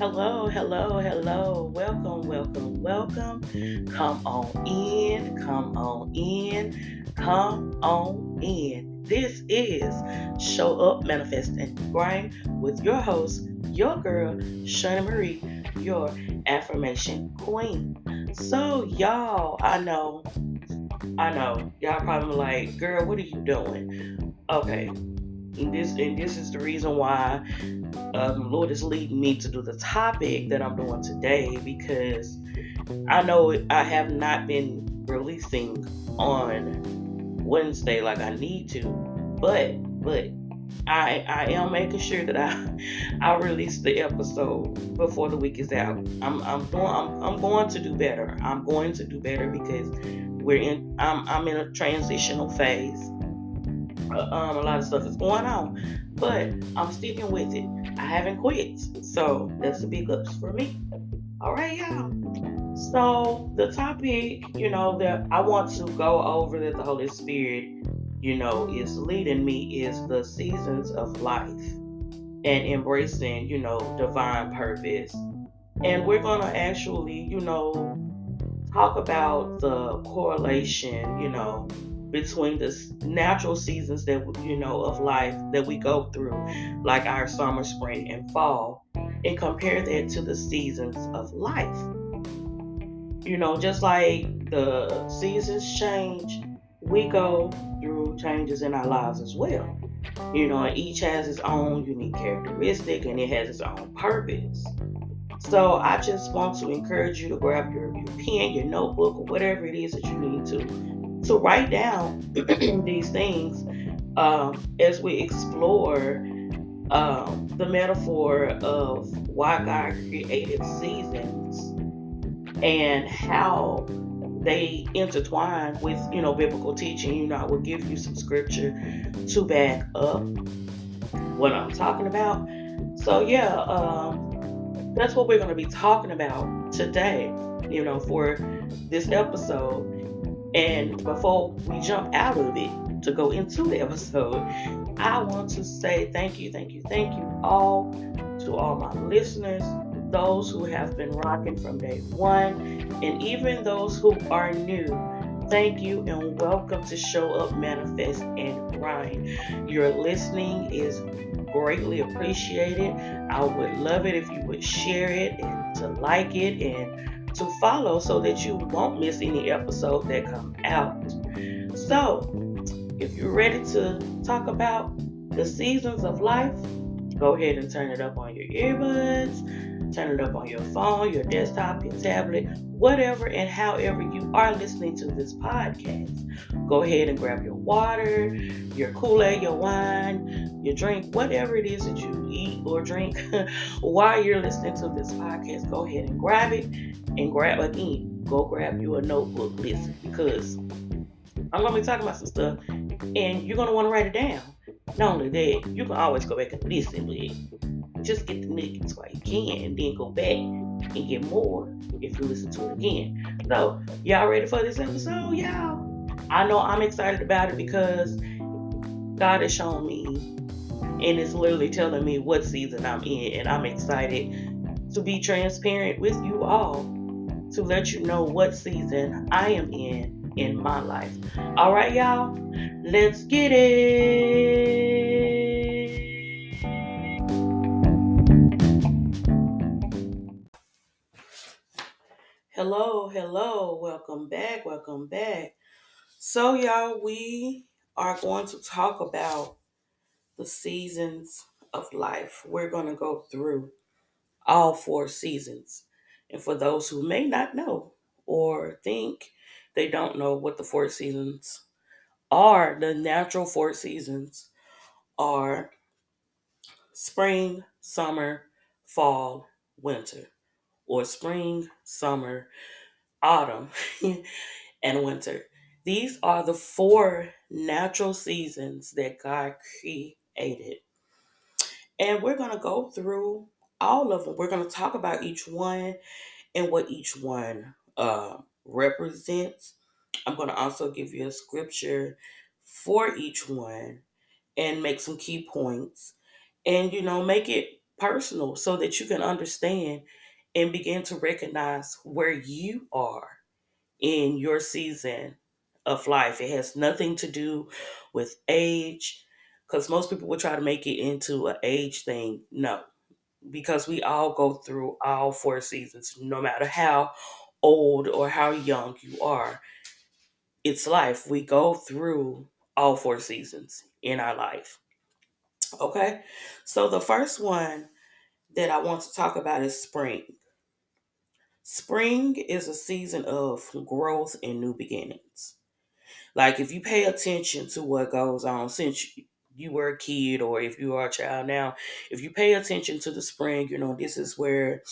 Hello, hello, hello. Welcome, welcome, welcome. Come on in, come on in, come on in. This is Show Up, Manifest, and Grind with your host, your girl, Shana Marie, your affirmation queen. So, y'all, I know, I know, y'all probably like, girl, what are you doing? Okay, and this and this is the reason why um, Lord is leading me to do the topic that I'm doing today because I know I have not been releasing on Wednesday like I need to, but but I I am making sure that I I release the episode before the week is out. I'm I'm doing I'm, I'm going to do better. I'm going to do better because we're in I'm I'm in a transitional phase. Uh, um, a lot of stuff is going on, but I'm sticking with it. I haven't quit, so that's a big ups for me. All right, y'all. So the topic, you know, that I want to go over that the Holy Spirit, you know, is leading me is the seasons of life and embracing, you know, divine purpose. And we're gonna actually, you know, talk about the correlation, you know, between the natural seasons that you know of life that we go through, like our summer, spring, and fall, and compare that to the seasons of life. You know, just like the seasons change, we go through changes in our lives as well. You know, each has its own unique characteristic and it has its own purpose. So I just want to encourage you to grab your, your pen, your notebook, or whatever it is that you need to to write down these things um, as we explore um, the metaphor of why God created seasons and how they intertwine with you know biblical teaching. You know, I will give you some scripture to back up what I'm talking about. So yeah, um, that's what we're going to be talking about today. You know, for this episode. And before we jump out of it to go into the episode, I want to say thank you, thank you, thank you all to all my listeners, those who have been rocking from day one, and even those who are new. Thank you and welcome to Show Up, Manifest, and Grind. Your listening is greatly appreciated. I would love it if you would share it and to like it and to follow so that you won't miss any episode that come out. So, if you're ready to talk about the seasons of life, go ahead and turn it up on your earbuds, turn it up on your phone, your desktop, your tablet, whatever and however you are listening to this podcast. Go ahead and grab your water, your Kool-Aid, your wine, your drink, whatever it is that you eat or drink while you're listening to this podcast. Go ahead and grab it and grab again. Go grab you a notebook, listen, because I'm gonna be talking about some stuff and you're gonna want to write it down. Not only that, you can always go back and listen, but just get the nuggets while you can, and then go back and get more if you listen to it again. So, y'all ready for this episode, y'all? I know I'm excited about it because God has shown me and it's literally telling me what season I'm in, and I'm excited to be transparent with you all to let you know what season I am in in my life. All right, y'all, let's get it. Hello, hello, welcome back, welcome back. So, y'all, we are going to talk about the seasons of life. We're going to go through all four seasons. And for those who may not know or think they don't know what the four seasons are, the natural four seasons are spring, summer, fall, winter, or spring, summer, autumn, and winter. These are the four natural seasons that God created. And we're going to go through all of them. We're going to talk about each one and what each one uh, represents. I'm going to also give you a scripture for each one and make some key points and, you know, make it personal so that you can understand and begin to recognize where you are in your season of life. It has nothing to do with age, because most people would try to make it into an age thing. No, because we all go through all four seasons, no matter how old or how young you are. It's life. We go through all four seasons in our life. Okay, so the first one that I want to talk about is spring. Spring is a season of growth and new beginnings. Like if you pay attention to what goes on since you were a kid or if you are a child now, if you pay attention to the spring, you know, this is where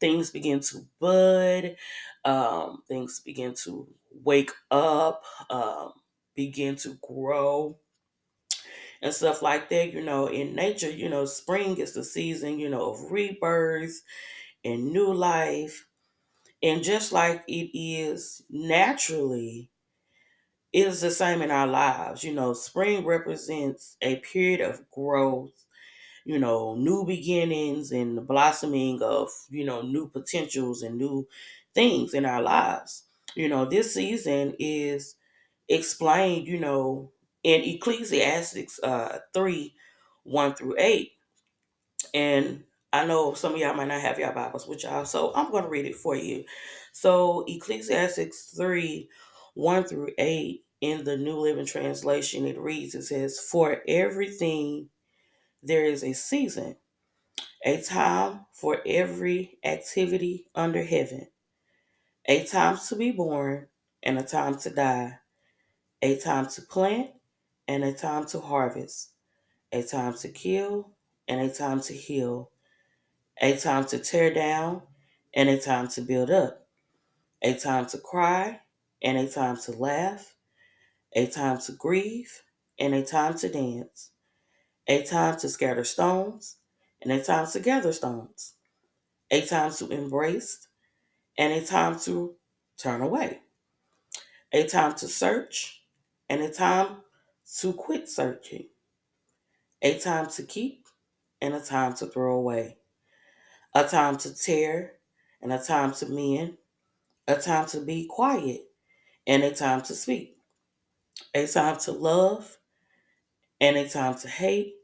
things begin to bud, um, things begin to wake up, um, begin to grow and stuff like that. You know, in nature, you know, spring is the season, you know, of rebirth and new life. And just like it is naturally, it is the same in our lives. You know, spring represents a period of growth, you know, new beginnings and the blossoming of, you know, new potentials and new things in our lives. You know, this season is explained, you know, in Ecclesiastics uh, 3 1 through 8. And I know some of y'all might not have your Bibles with y'all, so I'm going to read it for you. So, Ecclesiastics 3 1 through 8 in the New Living Translation, it reads, it says, For everything there is a season, a time for every activity under heaven, a time to be born and a time to die, a time to plant and a time to harvest, a time to kill and a time to heal, a time to tear down and a time to build up, a time to cry and a time to laugh, a time to grieve and a time to dance, a time to scatter stones and a time to gather stones, a time to embrace and a time to turn away, a time to search and a time to quit searching, a time to keep and a time to throw away, a time to tear and a time to mend, a time to be quiet and a time to speak, a time to love and a time to hate,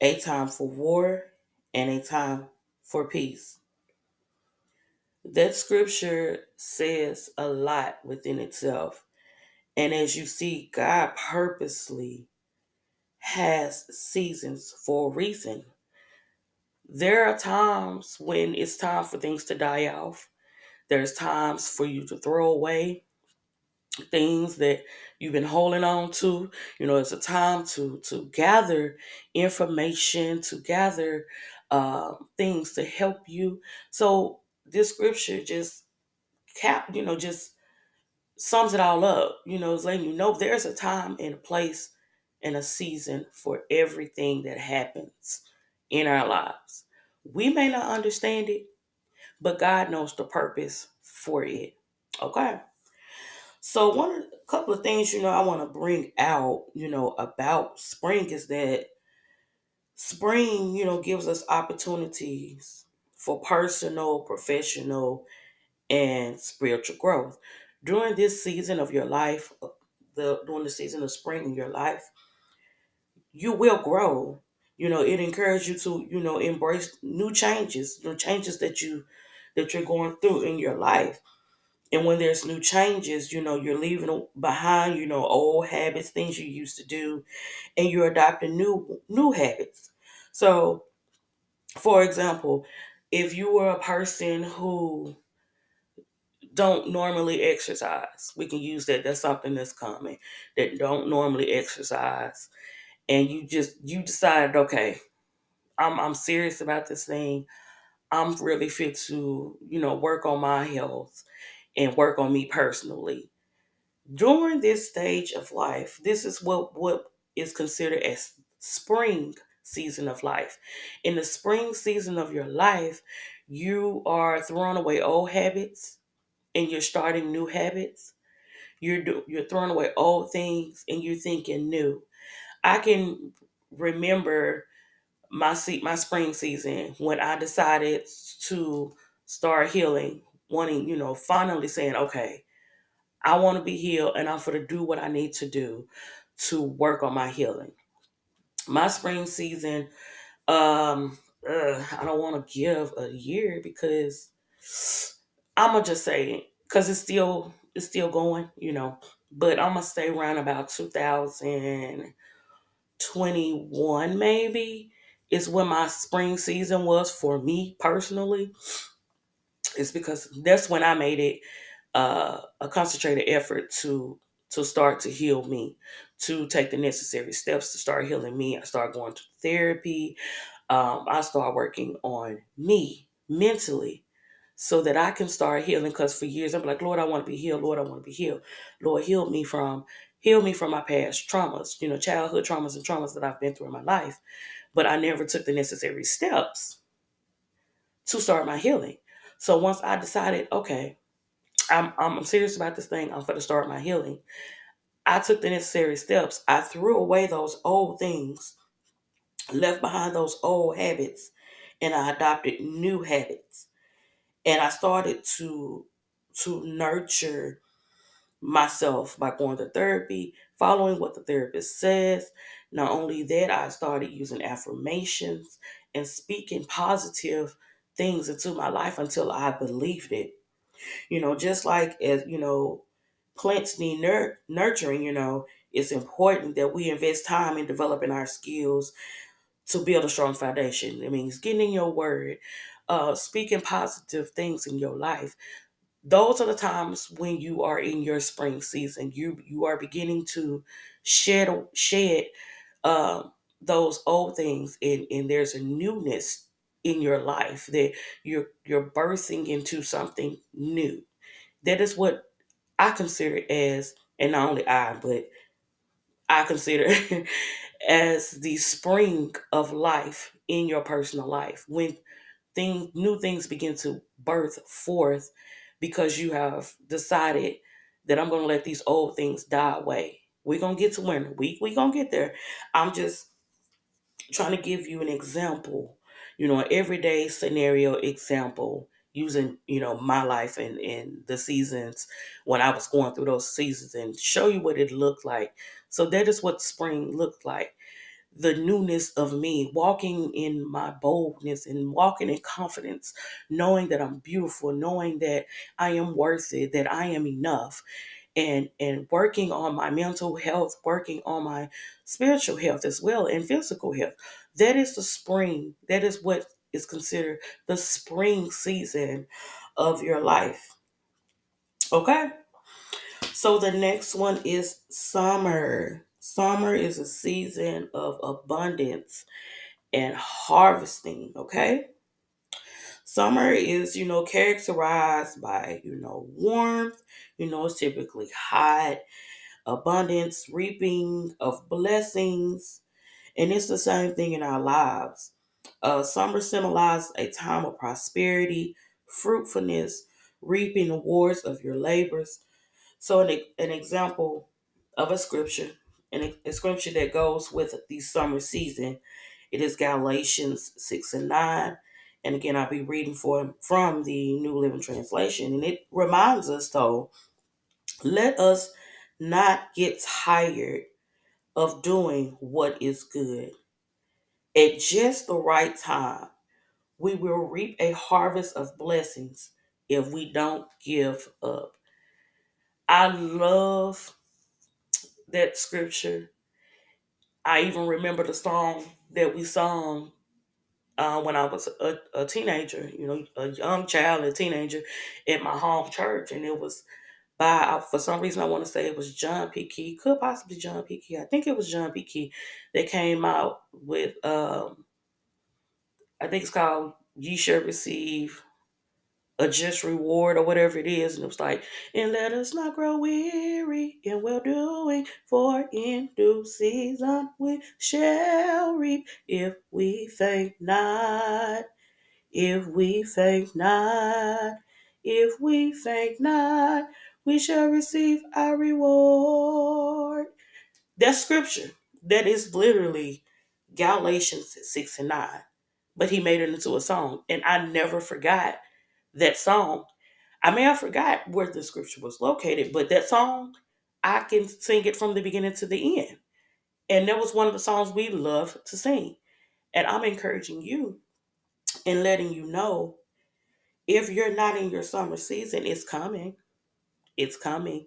a time for war and a time for peace. That scripture says a lot within itself. And as you see, God purposely has seasons for a reason. There are times when it's time for things to die off. There's times for you to throw away things that you've been holding on to. You know, it's a time to to gather information, to gather uh, things to help you. So this scripture just cap, you know, just sums it all up. You know, it's letting you know there's a time and a place and a season for everything that happens in our lives. We may not understand it, but God knows the purpose for it. Okay. So one a couple of things, you know, I want to bring out, you know, about spring is that spring, you know, gives us opportunities for personal, professional, and spiritual growth. During this season of your life, uh, the during the season of spring in your life, you will grow. You know, it encourages you to, you know, embrace new changes, new changes that you that you're going through in your life. And when there's new changes, you know, you're leaving behind, you know, old habits, things you used to do, and you're adopting new new habits. So, for example, if you were a person who don't normally exercise, we can use that. That's something that's common that don't normally exercise, and you just you decided, okay, I'm I'm serious about this thing. I'm really fit to, you know, work on my health and work on me personally. During this stage of life, this is what what is considered as spring season of life. In the spring season of your life, you are throwing away old habits and you're starting new habits. You're do, you're throwing away old things and you're thinking new. I can remember my my spring season when I decided to start healing, wanting, you know, finally saying, okay, I want to be healed and I'm going to do what I need to do to work on my healing. My spring season, um, uh, I don't want to give a year because I'm gonna just say because it's still it's still going, you know. But I'm gonna stay around about 2021 maybe is when my spring season was for me personally. It's because that's when I made it uh, a concentrated effort to to start to heal me, to take the necessary steps to start healing me. I started going to therapy. Um, I started working on me mentally so that I can start healing. Because for years I'm like, Lord, I want to be healed. Lord, I want to be healed. Lord, heal me from heal me from my past traumas, you know, childhood traumas and traumas that I've been through in my life. But I never took the necessary steps to start my healing. So once I decided, okay, I'm I'm serious about this thing, I'm going to start my healing. I took the necessary steps. I threw away those old things, left behind those old habits, and I adopted new habits. And I started to to nurture myself by going to therapy, following what the therapist says. Not only that, I started using affirmations and speaking positive things into my life until I believed it. You know, just like as, you know, plants need nur- nurturing, you know, it's important that we invest time in developing our skills to build a strong foundation. It means getting in your word, uh, speaking positive things in your life, those are the times when you are in your spring season. You you are beginning to shed shed um, those old things, and and there's a newness in your life that you're you're birthing into something new. That is what I consider as, and not only I, but I consider as the spring of life in your personal life. When thing new things begin to birth forth because you have decided that I'm going to let these old things die away. We're going to get to winter. We we going to get there. I'm just trying to give you an example, you know, an everyday scenario example using, you know, my life and, and the seasons when I was going through those seasons and show you what it looked like. So that is what spring looked like the newness of me, walking in my boldness and walking in confidence, knowing that I'm beautiful, knowing that I am worth it, that I am enough, and and working on my mental health, working on my spiritual health as well, and physical health. That is the spring. That is what is considered the spring season of your life. Okay? So the next one is summer. Summer is a season of abundance and harvesting, okay? Summer is, you know, characterized by, you know, warmth, you know, it's typically hot, abundance, reaping of blessings, and it's the same thing in our lives. Uh, summer symbolizes a time of prosperity, fruitfulness, reaping rewards of your labors. So, an, an example of a scripture, and a, scripture that goes with the summer season, it is Galatians 6 and 9. And again, I'll be reading for, from the New Living Translation. And it reminds us, though, let us not get tired of doing what is good. At just the right time, we will reap a harvest of blessings if we don't give up. I love that scripture. I even remember the song that we sung uh, when I was a, a teenager, you know, a young child, a teenager at my home church. And it was by, for some reason, I want to say it was John P. Kee, could possibly John P. Kee. I think it was John P. Kee that came out with, um, I think it's called Ye Shall Receive a just reward or whatever it is. And it was like, and let us not grow weary in well doing, for in due season we shall reap if we faint not. If we faint not, if we faint not, we shall receive our reward. That's scripture. That is literally Galatians 6 and 9. But he made it into a song. And I never forgot that song. I mean, I forgot where the scripture was located, but that song, I can sing it from the beginning to the end. And that was one of the songs we love to sing. And I'm encouraging you and letting you know if you're not in your summer season, it's coming. It's coming.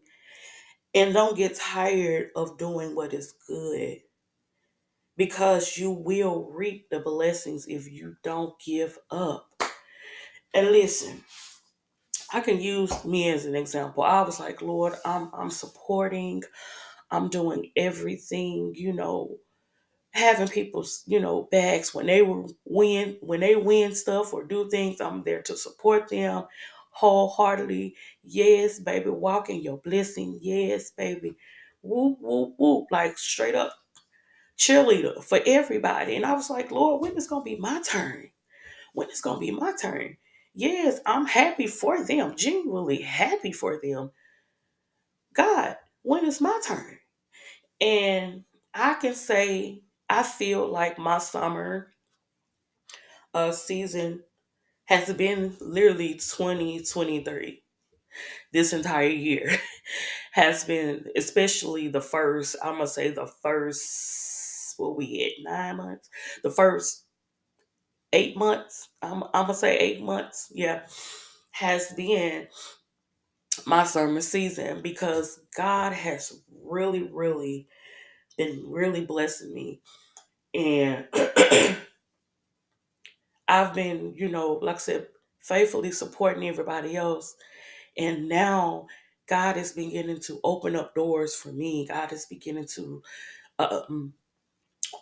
And don't get tired of doing what is good because you will reap the blessings if you don't give up. And listen, I can use me as an example. I was like, Lord, I'm I'm supporting, I'm doing everything, you know, having people's, you know, backs when they were win when they win stuff or do things, I'm there to support them wholeheartedly. Yes, baby, walk in your blessing. Yes, baby. Whoop, whoop, whoop. Like straight up cheerleader for everybody. And I was like, Lord, when is gonna be my turn? When is gonna be my turn? Yes, I'm happy for them, genuinely happy for them. God, when is my turn? And I can say I feel like my summer uh, season has been literally 2023. This entire year has been, especially the first, I'm gonna say the first, what we at, nine months? The first eight months, I'm, I'm gonna say eight months, yeah, has been my summer season because God has really, really been really blessing me. And I've been, you know, like I said, faithfully supporting everybody else. And now God is beginning to open up doors for me. God is beginning to um,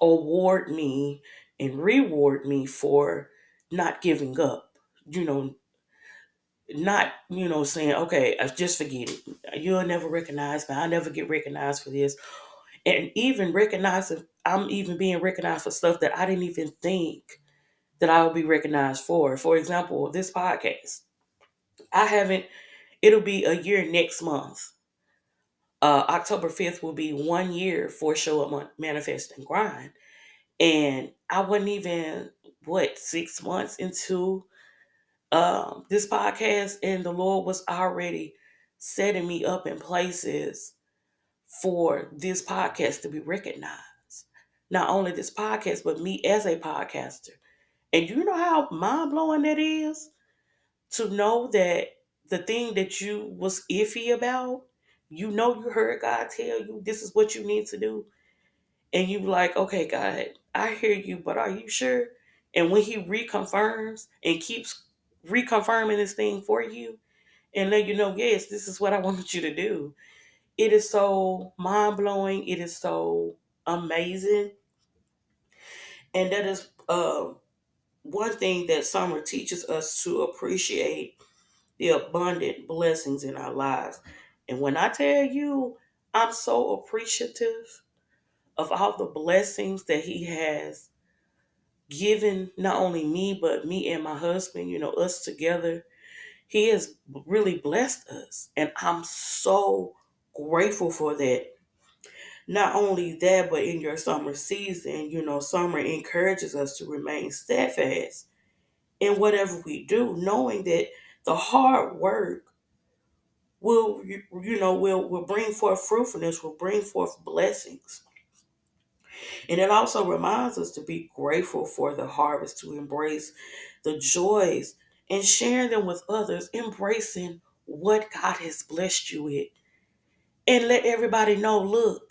award me and reward me for not giving up. You know, not, you know, saying, okay, I just forget it. You'll never recognize me. I'll never get recognized for this. And even recognizing, I'm even being recognized for stuff that I didn't even think that I will be recognized for. For example, this podcast. I haven't, it'll be a year next month. Uh, October 5th will be one year for Show Up Manifest and Grind. And I wasn't even, what, six months into um, this podcast, and the Lord was already setting me up in places for this podcast to be recognized. Not only this podcast, but me as a podcaster. And you know how mind blowing that is to know that the thing that you was iffy about, you know you heard God tell you this is what you need to do. And you like, okay, God, I hear you, but are you sure? And when he reconfirms and keeps reconfirming this thing for you and let you know, yes, this is what I want you to do. It is so mind blowing. It is so amazing. And that is uh, one thing that summer teaches us to appreciate the abundant blessings in our lives. And when I tell you, I'm so appreciative of all the blessings that He has given not only me, but me and my husband, you know, us together. He has really blessed us. And I'm so grateful for that. Not only that, but in your summer season, you know, summer encourages us to remain steadfast in whatever we do, knowing that the hard work will you, know will will bring forth fruitfulness will bring forth blessings and it also reminds us to be grateful for the harvest to embrace the joys and sharing them with others embracing what god has blessed you with. And let everybody know look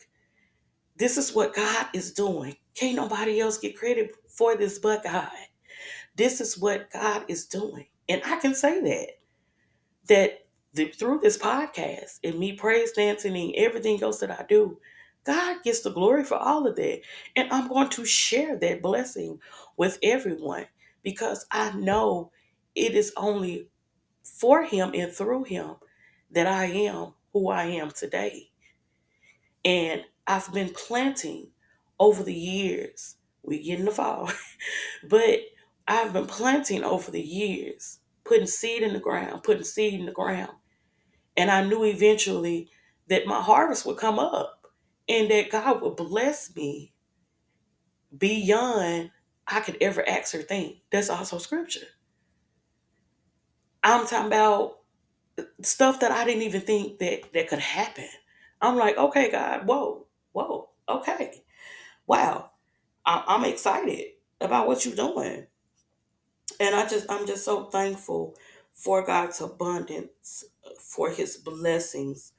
this is what god is doing. Can't nobody else get credit for this but god. This is what god is doing. And i can say that that the, through this podcast and me praise dancing and everything else that I do, God gets the glory for all of that. And I'm going to share that blessing with everyone because I know it is only for Him and through Him that I am who I am today. And I've been planting over the years. We get in the fall, but I've been planting over the years, putting seed in the ground, putting seed in the ground. And I knew eventually that my harvest would come up and that God would bless me beyond I could ever ask or think. That's also scripture. I'm talking about stuff that I didn't even think that that could happen. I'm like, okay, God, whoa, whoa, okay, wow. I- I'm excited about what you're doing, and I just, I'm just so thankful for God's abundance, for His blessings,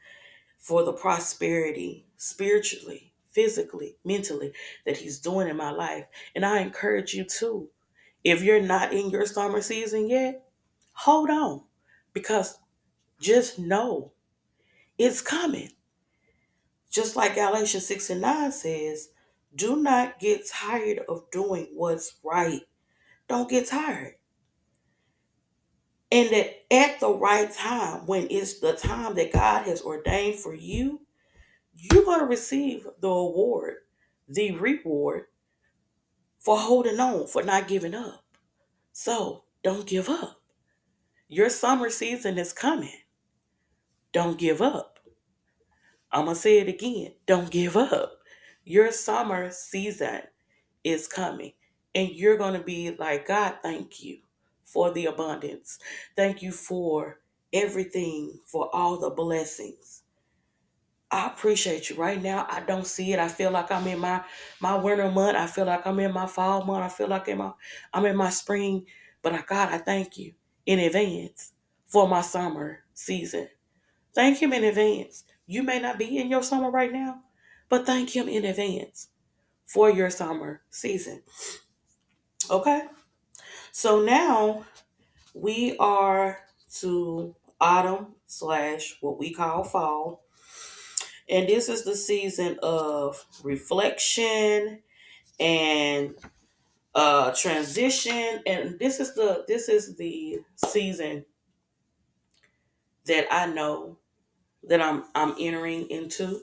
for the prosperity spiritually, physically, mentally that He's doing in my life. And I encourage you too. If you're not in your summer season yet, hold on because just know it's coming. Just like Galatians 6 and 9 says, do not get tired of doing what's right. Don't get tired. And that at the right time, when it's the time that God has ordained for you, you're going to receive the award, the reward for holding on, for not giving up. So don't give up. Your summer season is coming. Don't give up. I'm going to say it again. Don't give up. Your summer season is coming. And you're going to be like, God, thank you for the abundance. Thank you for everything, for all the blessings. I appreciate you right now. I don't see it. I feel like I'm in my my winter month. I feel like I'm in my fall month. I feel like I'm, my, I'm in my spring. But I, God, I thank you in advance for my summer season. Thank Him in advance. You may not be in your summer right now, but thank Him in advance for your summer season. Okay? So now we are to autumn slash what we call fall. And this is the season of reflection and uh transition and this is the this is the season that I know that I'm I'm entering into.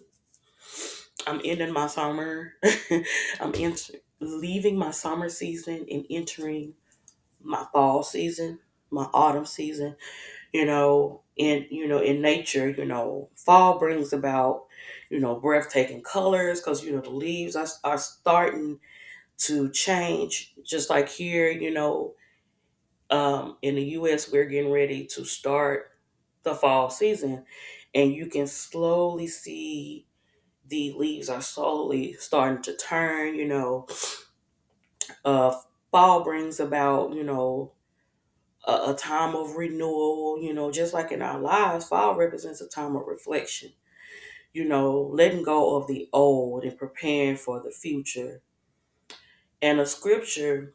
I'm ending my summer. I'm enter, leaving my summer season and entering my fall season, my autumn season. You know, in you know in nature, you know, fall brings about you know breathtaking colors because you know the leaves are, are starting to change. Just like here, you know, um, in the U.S., we're getting ready to start the fall season, and you can slowly see the leaves are slowly starting to turn. You know, uh, fall brings about you know a, a time of renewal. You know, just like in our lives, fall represents a time of reflection. You know, letting go of the old and preparing for the future. And a scripture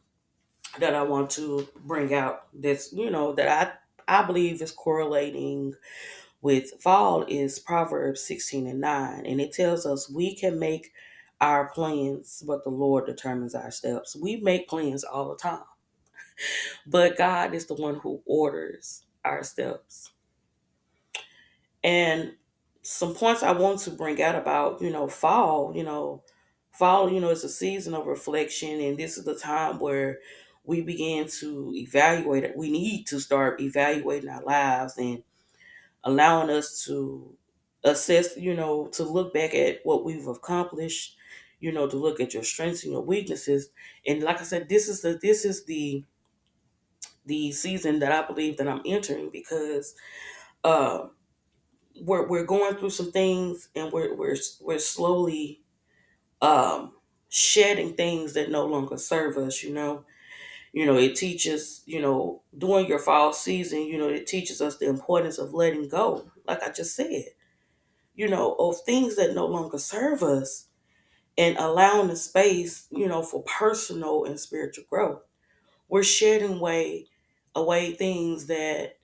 that I want to bring out that's you know that I I believe is correlating with fall is Proverbs 16 and 9. And it tells us we can make our plans, but the Lord determines our steps. We make plans all the time, but God is the one who orders our steps. And some points I want to bring out about, you know, fall, you know, fall, you know, is a season of reflection, and this is the time where we begin to evaluate. We need to start evaluating our lives and allowing us to assess, you know, to look back at what we've accomplished, you know, to look at your strengths and your weaknesses. And like I said, this is the this is the the season that I believe that I'm entering because uh we're we're going through some things and we're we're we're slowly um shedding things that no longer serve us, you know. You know, it teaches, you know, during your fall season, you know, it teaches us the importance of letting go, like I just said you know, of things that no longer serve us and allowing the space, you know, for personal and spiritual growth. We're shedding away away things that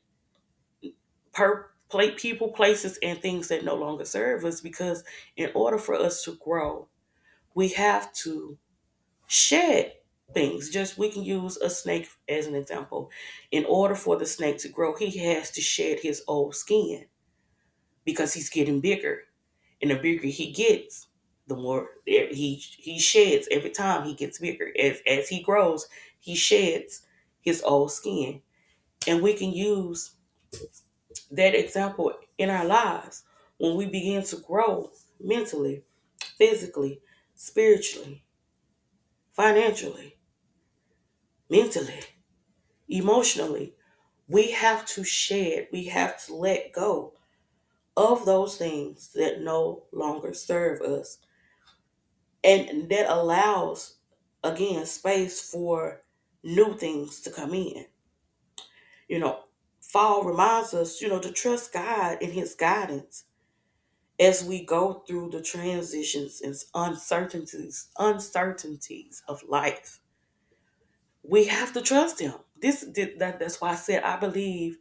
per play people, places, and things that no longer serve us because in order for us to grow, we have to shed things. Just we can use a snake as an example. In order for the snake to grow, he has to shed his old skin because he's getting bigger. And the bigger he gets, the more eh, he he sheds every time he gets bigger. As as he grows, he sheds his old skin. And we can use that example in our lives when we begin to grow mentally, physically, spiritually. financially, mentally, emotionally. We have to shed, we have to let go of those things that no longer serve us. And that allows, again, space for new things to come in. You know, fall reminds us, you know, to trust God in His guidance as we go through the transitions and uncertainties, uncertainties of life. We have to trust Him. This that, that's why I said I believe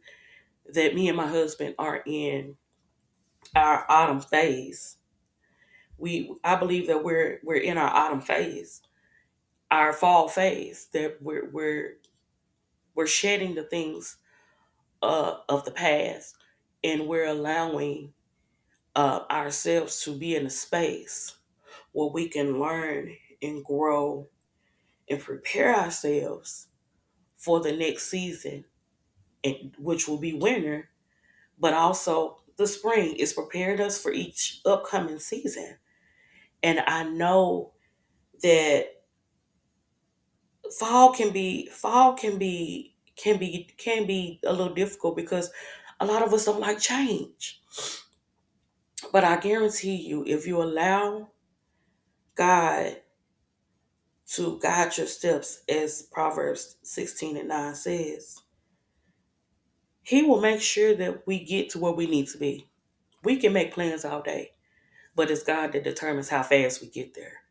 that me and my husband are in our autumn phase. We I believe that we're we're in our autumn phase, our fall phase. That we're we're we're shedding the things uh, of the past, and we're allowing uh, ourselves to be in a space where we can learn and grow and prepare ourselves for the next season, and which will be winter, but also the spring is prepared us for each upcoming season. And I know that fall can be fall can be can be can be a little difficult because a lot of us don't like change. But I guarantee you, if you allow God to guide your steps, as Proverbs 16 and 9 says, He will make sure that we get to where we need to be. We can make plans all day, but it's God that determines how fast we get there.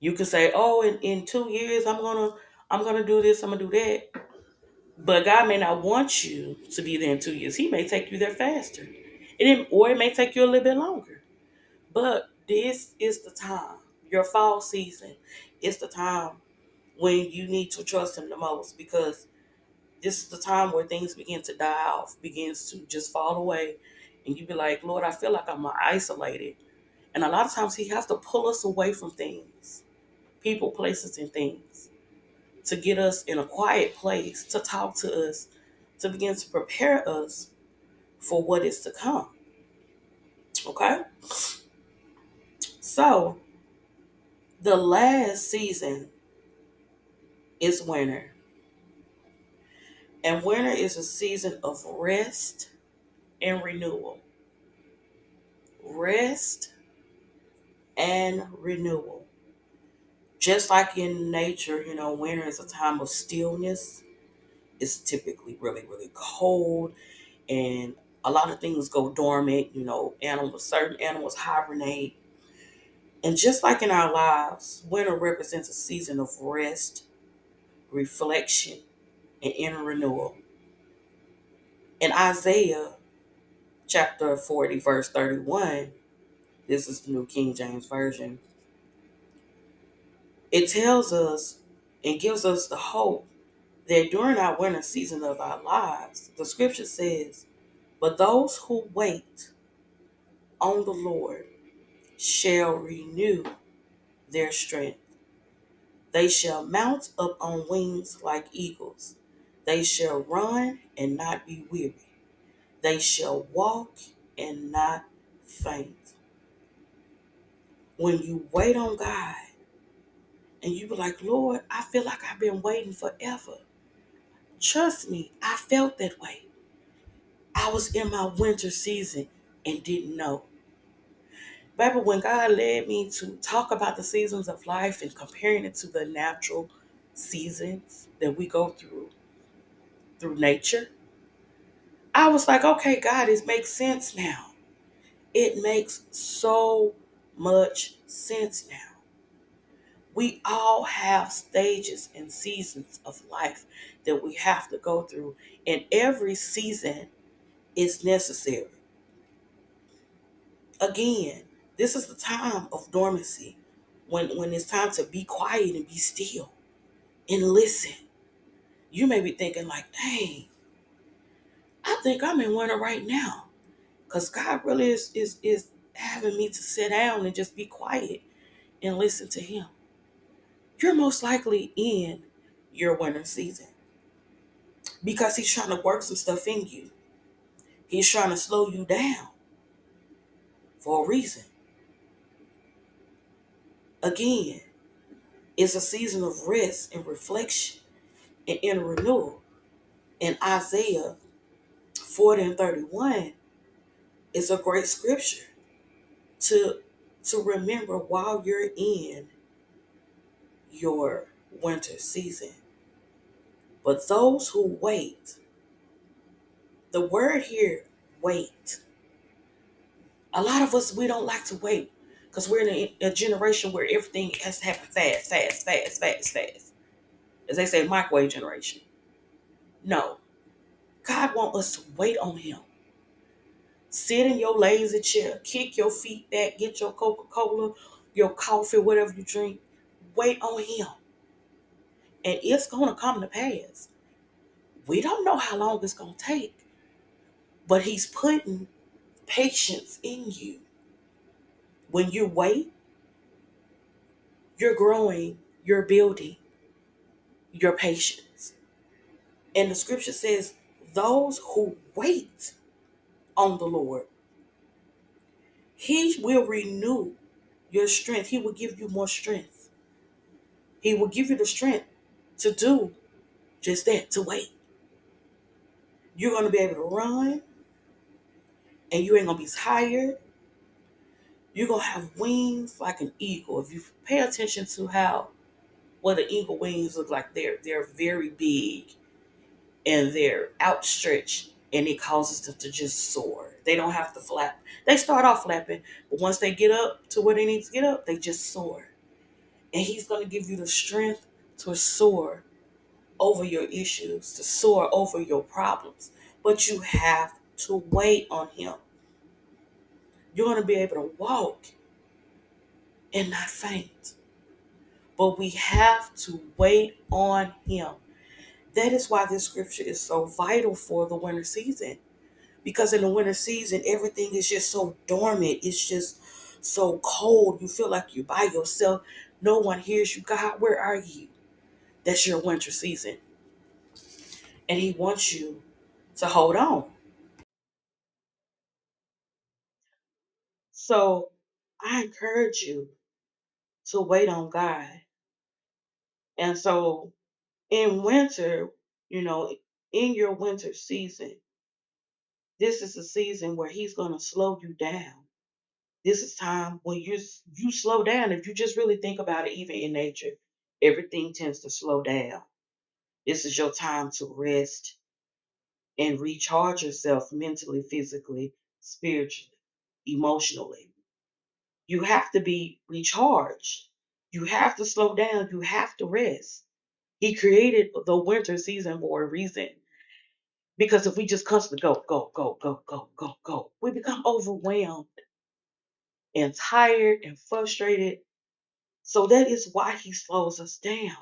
You can say, "Oh, in, in two years, I'm gonna I'm gonna do this, I'm gonna do that," but God may not want you to be there in two years. He may take you there faster, and it, or it may take you a little bit longer. But this is the time, your fall season is the time when you need to trust Him the most because this is the time where things begin to die off, begins to just fall away, and you be like, Lord, I feel like I'm isolated. And a lot of times He has to pull us away from things, people, places, and things to get us in a quiet place to talk to us, to begin to prepare us for what is to come. Okay? So, the last season is winter. And winter is a season of rest and renewal. Rest and renewal. Just like in nature, you know, winter is a time of stillness. It's typically really, really cold, and a lot of things go dormant. You know, animals, certain animals hibernate. And just like in our lives, winter represents a season of rest, reflection, and inner renewal. In Isaiah chapter 40, verse 31, this is the New King James Version, it tells us and gives us the hope that during our winter season of our lives, the scripture says, But those who wait on the Lord shall renew their strength. They shall mount up on wings like eagles. They shall run and not be weary. They shall walk and not faint. When you wait on God and you be like, Lord, I feel like I've been waiting forever. Trust me, I felt that way. I was in my winter season and didn't know. Baby, when God led me to talk about the seasons of life and comparing it to the natural seasons that we go through through nature, I was like, okay, God, it makes sense now. It makes so much sense now. We all have stages and seasons of life that we have to go through, and every season is necessary. Again, this is the time of dormancy when, when it's time to be quiet and be still and listen. You may be thinking, like, dang, I think I'm in winter right now. Because God really is, is, is having me to sit down and just be quiet and listen to Him. You're most likely in your winter season because He's trying to work some stuff in you. He's trying to slow you down for a reason. Again, It's a season of rest and reflection and inner renewal. And Isaiah 40 and 31 is a great scripture to to remember while you're in your winter season. But those who wait, the word here, wait. A lot of us we don't like to wait because we're in a, a generation where everything has to happen fast, fast, fast, fast, fast. As they say, microwave generation. No, God wants us to wait on Him. Sit in your lazy chair, kick your feet back, get your Coca Cola, your coffee, whatever you drink. Wait on Him. And it's going to come to pass. We don't know how long it's going to take, but He's putting patience in you. When you wait, you're growing, you're building your patience. And the scripture says, those who wait on the Lord, He will renew your strength. He will give you more strength. He will give you the strength to do just that, to wait. You're going to be able to run and you ain't going to be tired. You're going to have wings like an eagle. If you pay attention to how what the eagle wings look like, they're they're very big and they're outstretched and it causes them to just soar. They don't have to flap. They start off flapping, but once they get up to where they need to get up, they just soar. And he's going to give you the strength to soar over your issues, to soar over your problems. But you have to wait on him. You're going to be able to walk and not faint. But we have to wait on him. That is why this scripture is so vital for the winter season. Because in the winter season, everything is just so dormant. It's just so cold. You feel like you're by yourself. No one hears you. God, where are you? That's your winter season. And He wants you to hold on. So I encourage you to wait on God. And so in winter, you know, in your winter season, this is a season where He's going to slow you down. This is time when you you slow down. If you just really think about it, even in nature, everything tends to slow down. This is your time to rest and recharge yourself mentally, physically, spiritually, emotionally. You have to be recharged. You have to slow down. You have to rest. He created the winter season for a reason. Because if we just constantly go, go, go, go, go, go, go, we become overwhelmed and tired and frustrated. So that is why he slows us down.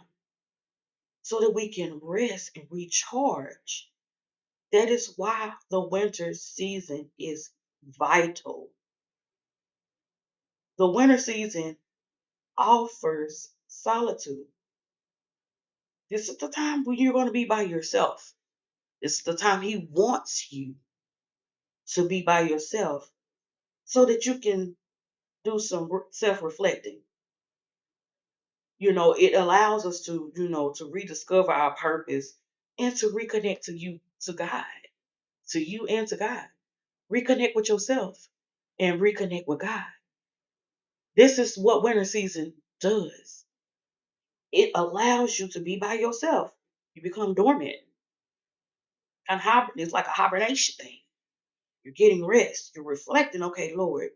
So that we can rest and recharge. That is why the winter season is vital. The winter season offers solitude. This is the time when you're going to be by yourself. This is the time He wants you to be by yourself so that you can do some self reflecting. You know, it allows us to, you know, to rediscover our purpose and to reconnect to you, to God, to you and to God. Reconnect with yourself and reconnect with God. This is what winter season does. It allows you to be by yourself. You become dormant. And hibern- it's like a hibernation thing. You're getting rest. You're reflecting, okay, Lord,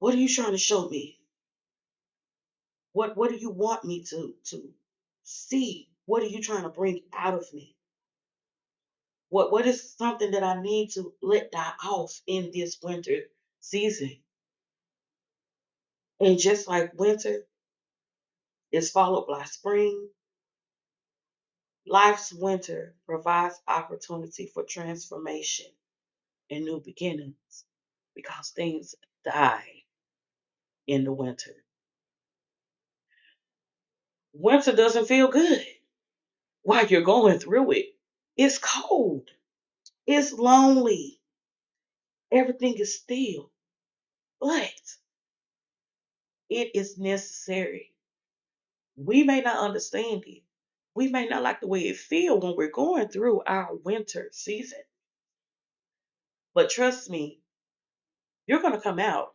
what are you trying to show me? What what do you want me to to see? What are you trying to bring out of me? What what is something that I need to let die off in this winter season? And just like winter is followed by spring, life's winter provides opportunity for transformation and new beginnings because things die in the winter. Winter doesn't feel good while you're going through it. It's cold. It's lonely. Everything is still. But it is necessary We may not understand it. We may not like the way it feels when we're going through our winter season. But trust me, you're gonna come out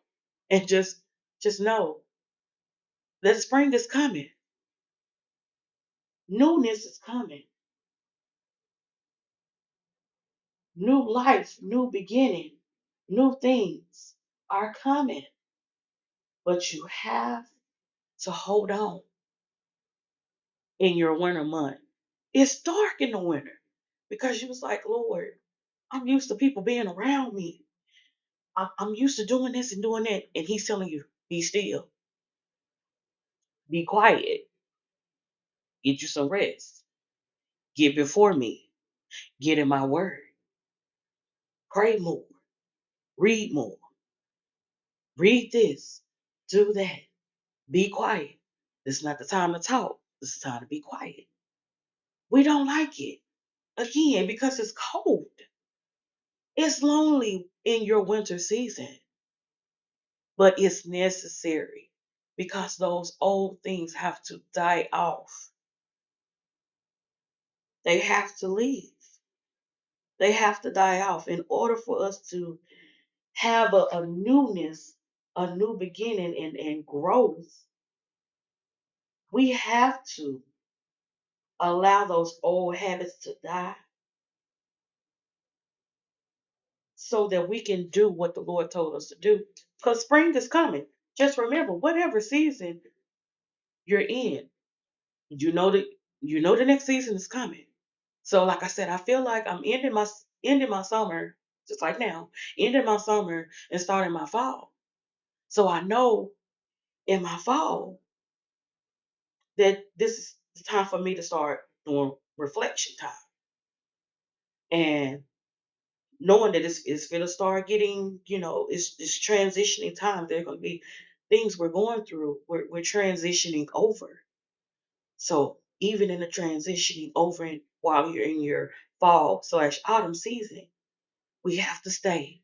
and just just know that spring is coming. Newness is coming. New life, new beginning, new things are coming. But you have to hold on in your winter month. It's dark in the winter because you was like, Lord, I'm used to people being around me. I'm used to doing this and doing that. And he's telling you, be still, be quiet, get you some rest, get before me, get in my word, pray more, read more, read this, do that, be quiet. This is not the time to talk. This is time to be quiet. We don't like it. Again, because it's cold. It's lonely in your winter season, but it's necessary because those old things have to die off. They have to leave. They have to die off in order for us to have a, a newness, a new beginning and, and growth. We have to allow those old habits to die so that we can do what the Lord told us to do. Because spring is coming. Just remember, whatever season you're in, you know that you know the next season is coming. So, like I said, I feel like I'm ending my ending my summer just like now, ending my summer and starting my fall. So I know in my fall that this is the time for me to start doing reflection time and knowing that it's, it's going to start getting, you know, it's, it's transitioning time. There are going to be things we're going through. We're, we're transitioning over. So even in the transitioning over and while you're in your fall slash autumn season, we have to stay.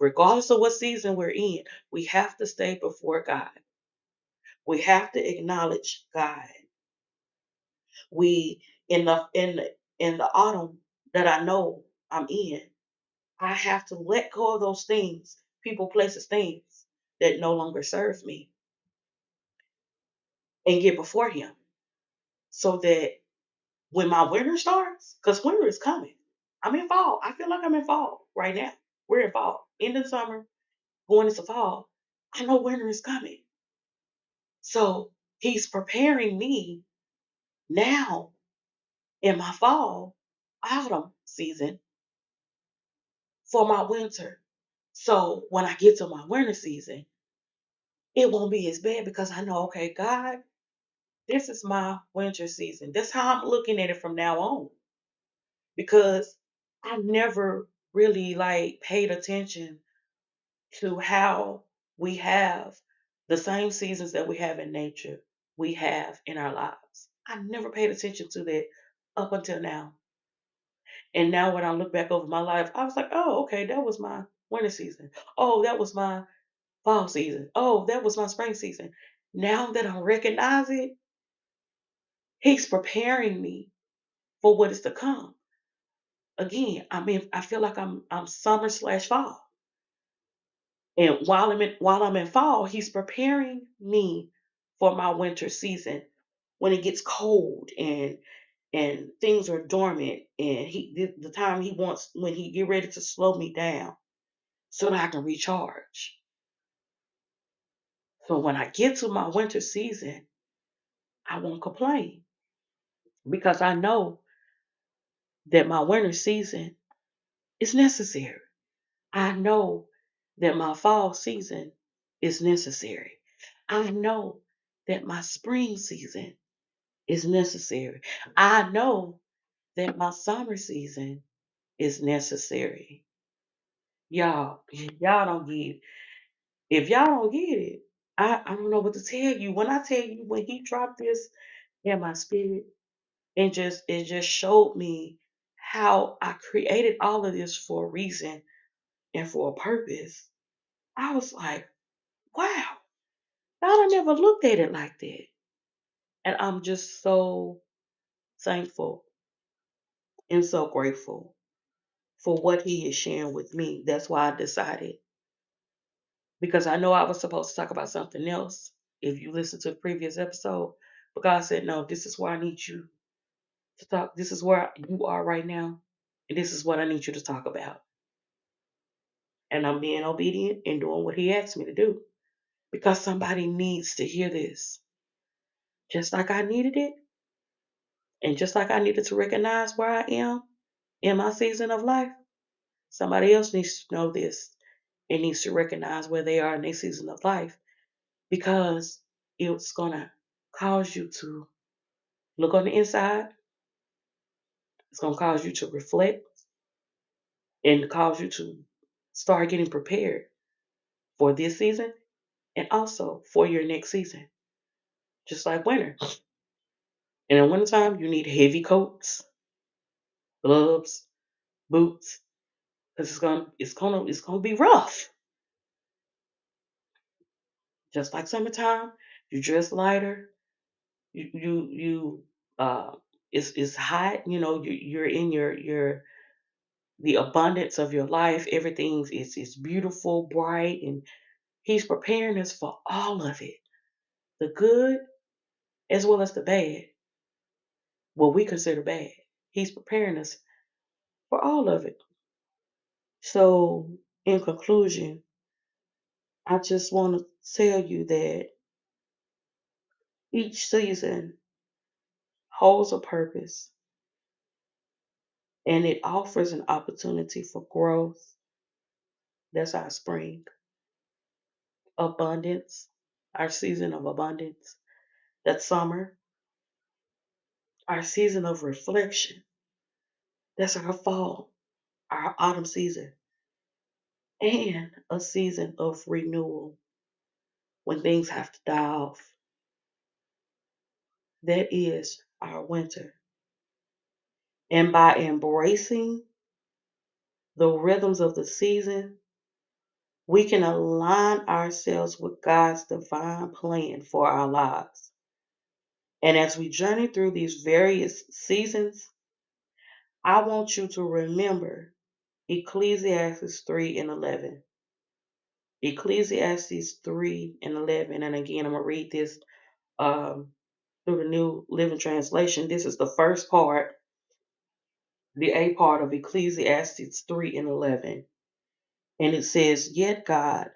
Regardless of what season we're in, we have to stay before God. We have to acknowledge God. We in the in the in the autumn that I know I'm in, I have to let go of those things, people, places, things that no longer serve me and get before him so that when my winter starts, because winter is coming. I'm in fall. I feel like I'm in fall right now. We're in fall. End of summer, going into fall. I know winter is coming. So he's preparing me now in my fall, autumn season for my winter. So when I get to my winter season, it won't be as bad because I know, okay, God, this is my winter season. That's how I'm looking at it from now on. Because I never really like paid attention to how we have the same seasons that we have in nature, we have in our lives. I never paid attention to that up until now. And now when I look back over my life, I was like, oh, okay, that was my winter season. Oh, that was my fall season. Oh, that was my spring season. Now that I recognize it, he's preparing me for what is to come. Again, I mean, I feel like I'm I'm summer slash fall. And while I'm in while I'm in fall, he's preparing me for my winter season when it gets cold and and things are dormant and he the, the time he wants when he get ready to slow me down so that I can recharge. So when I get to my winter season, I won't complain because I know that my winter season is necessary. I know that my fall season is necessary. I know that my spring season is necessary. I know that my summer season is necessary. Y'all, y'all don't get it. if y'all don't get it, I, I don't know what to tell you. When I tell you when he dropped this in my spirit, and just it just showed me how I created all of this for a reason and for a purpose. I was like, wow, God, I never looked at it like that. And I'm just so thankful and so grateful for what he is sharing with me. That's why I decided because I know I was supposed to talk about something else if you listen to the previous episode. But God said, no, this is where I need you to talk. This is where you are right now. And this is what I need you to talk about. And I'm being obedient and doing what he asked me to do because somebody needs to hear this. Just like I needed it. And just like I needed to recognize where I am in my season of life, somebody else needs to know this and needs to recognize where they are in their season of life because it's going to cause you to look on the inside. It's going to cause you to reflect and cause you to start getting prepared for this season and also for your next season. Just like winter. And in wintertime, you need heavy coats, gloves, boots, because it's gonna it's gonna it's gonna be rough. Just like summertime, you dress lighter. You you you uh it's it's hot. You know you you're in your your the abundance of your life. Everything's is is beautiful, bright, and He's preparing us for all of it, the good as well as the bad. What we consider bad, He's preparing us for all of it. So, in conclusion, I just want to tell you that each season holds a purpose and it offers an opportunity for growth. That's our spring, abundance, our season of abundance. That's summer, our season of reflection. That's our fall, our autumn season, and a season of renewal when things have to die off. That is our winter. And by embracing the rhythms of the season, we can align ourselves with God's divine plan for our lives. And as we journey through these various seasons, I want you to remember Ecclesiastes 3 and 11. Ecclesiastes 3 and 11. And again, I'm going to read this um, through the New Living Translation. This is the first part, the A part of Ecclesiastes 3 and 11. And it says, Yet God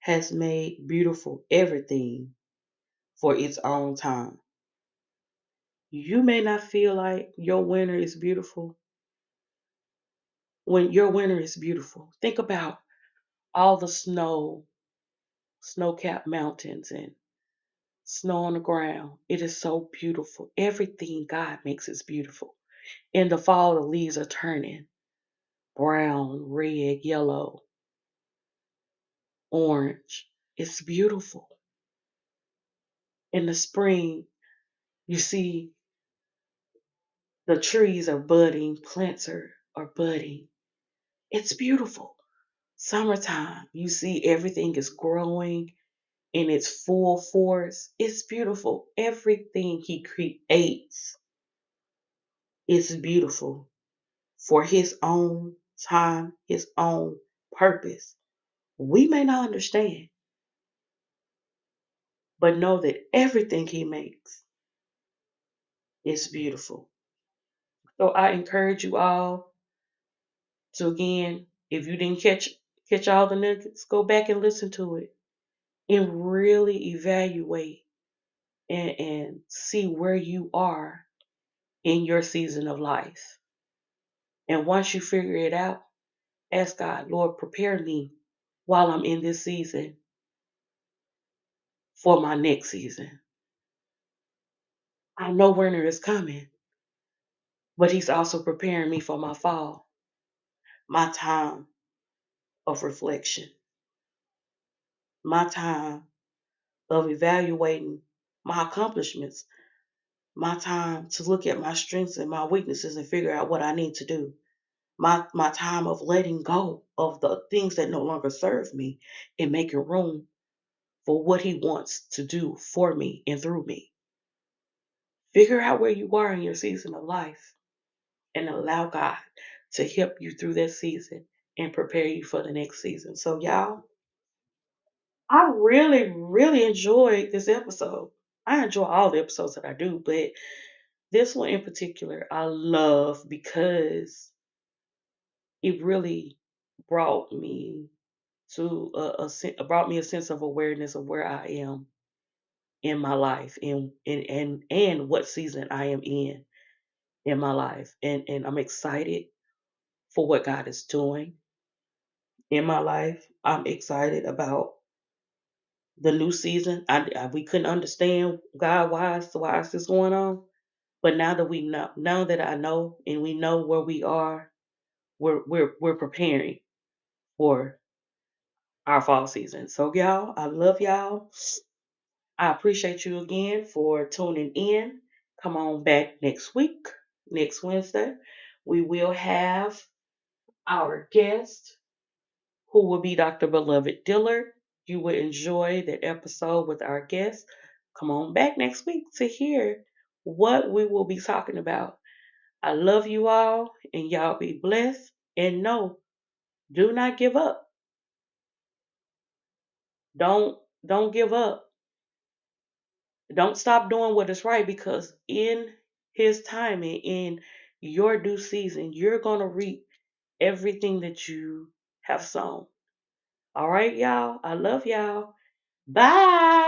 has made beautiful everything for its own time. You may not feel like your winter is beautiful when your winter is beautiful. Think about all the snow, snow capped mountains, and snow on the ground. It is so beautiful. Everything God makes is beautiful. In the fall, the leaves are turning brown, red, yellow, orange. It's beautiful. In the spring, you see the trees are budding, plants are, are budding. It's beautiful. Summertime, you see everything is growing in its full force. It's beautiful. Everything he creates is beautiful for his own time, his own purpose. We may not understand, but know that everything he makes is beautiful. So I encourage you all to again, if you didn't catch catch all the nuggets, go back and listen to it and really evaluate and, and see where you are in your season of life. And once you figure it out, ask God, Lord, prepare me while I'm in this season for my next season. I know winter is coming, but He's also preparing me for my fall, my time of reflection, my time of evaluating my accomplishments, my time to look at my strengths and my weaknesses and figure out what I need to do. My my time of letting go of the things that no longer serve me and making room for what he wants to do for me and through me. Figure out where you are in your season of life and allow God to help you through that season and prepare you for the next season. So, y'all, I really, really enjoyed this episode. I enjoy all the episodes that I do, but this one in particular, I love because it really brought me to a, a brought me a sense of awareness of where I am in my life and and and, and what season I am in in my life. And and I'm excited for what God is doing in my life. I'm excited about the new season. I, I- we couldn't understand God why is why is this going on, but now that we know, now that I know, and we know where we are, we're we're we're preparing for our fall season. So y'all, I love y'all. I appreciate you again for tuning in. Come on back next week, next Wednesday. We will have our guest who will be Dr. Beloved Dillard. You will enjoy the episode with our guest. Come on back next week to hear what we will be talking about. I love you all and y'all be blessed. And no, do not give up. Don't don't give up. Don't stop doing what is right because in his timing, in your due season, you're gonna reap everything that you have sown. All right, y'all. I love y'all. Bye.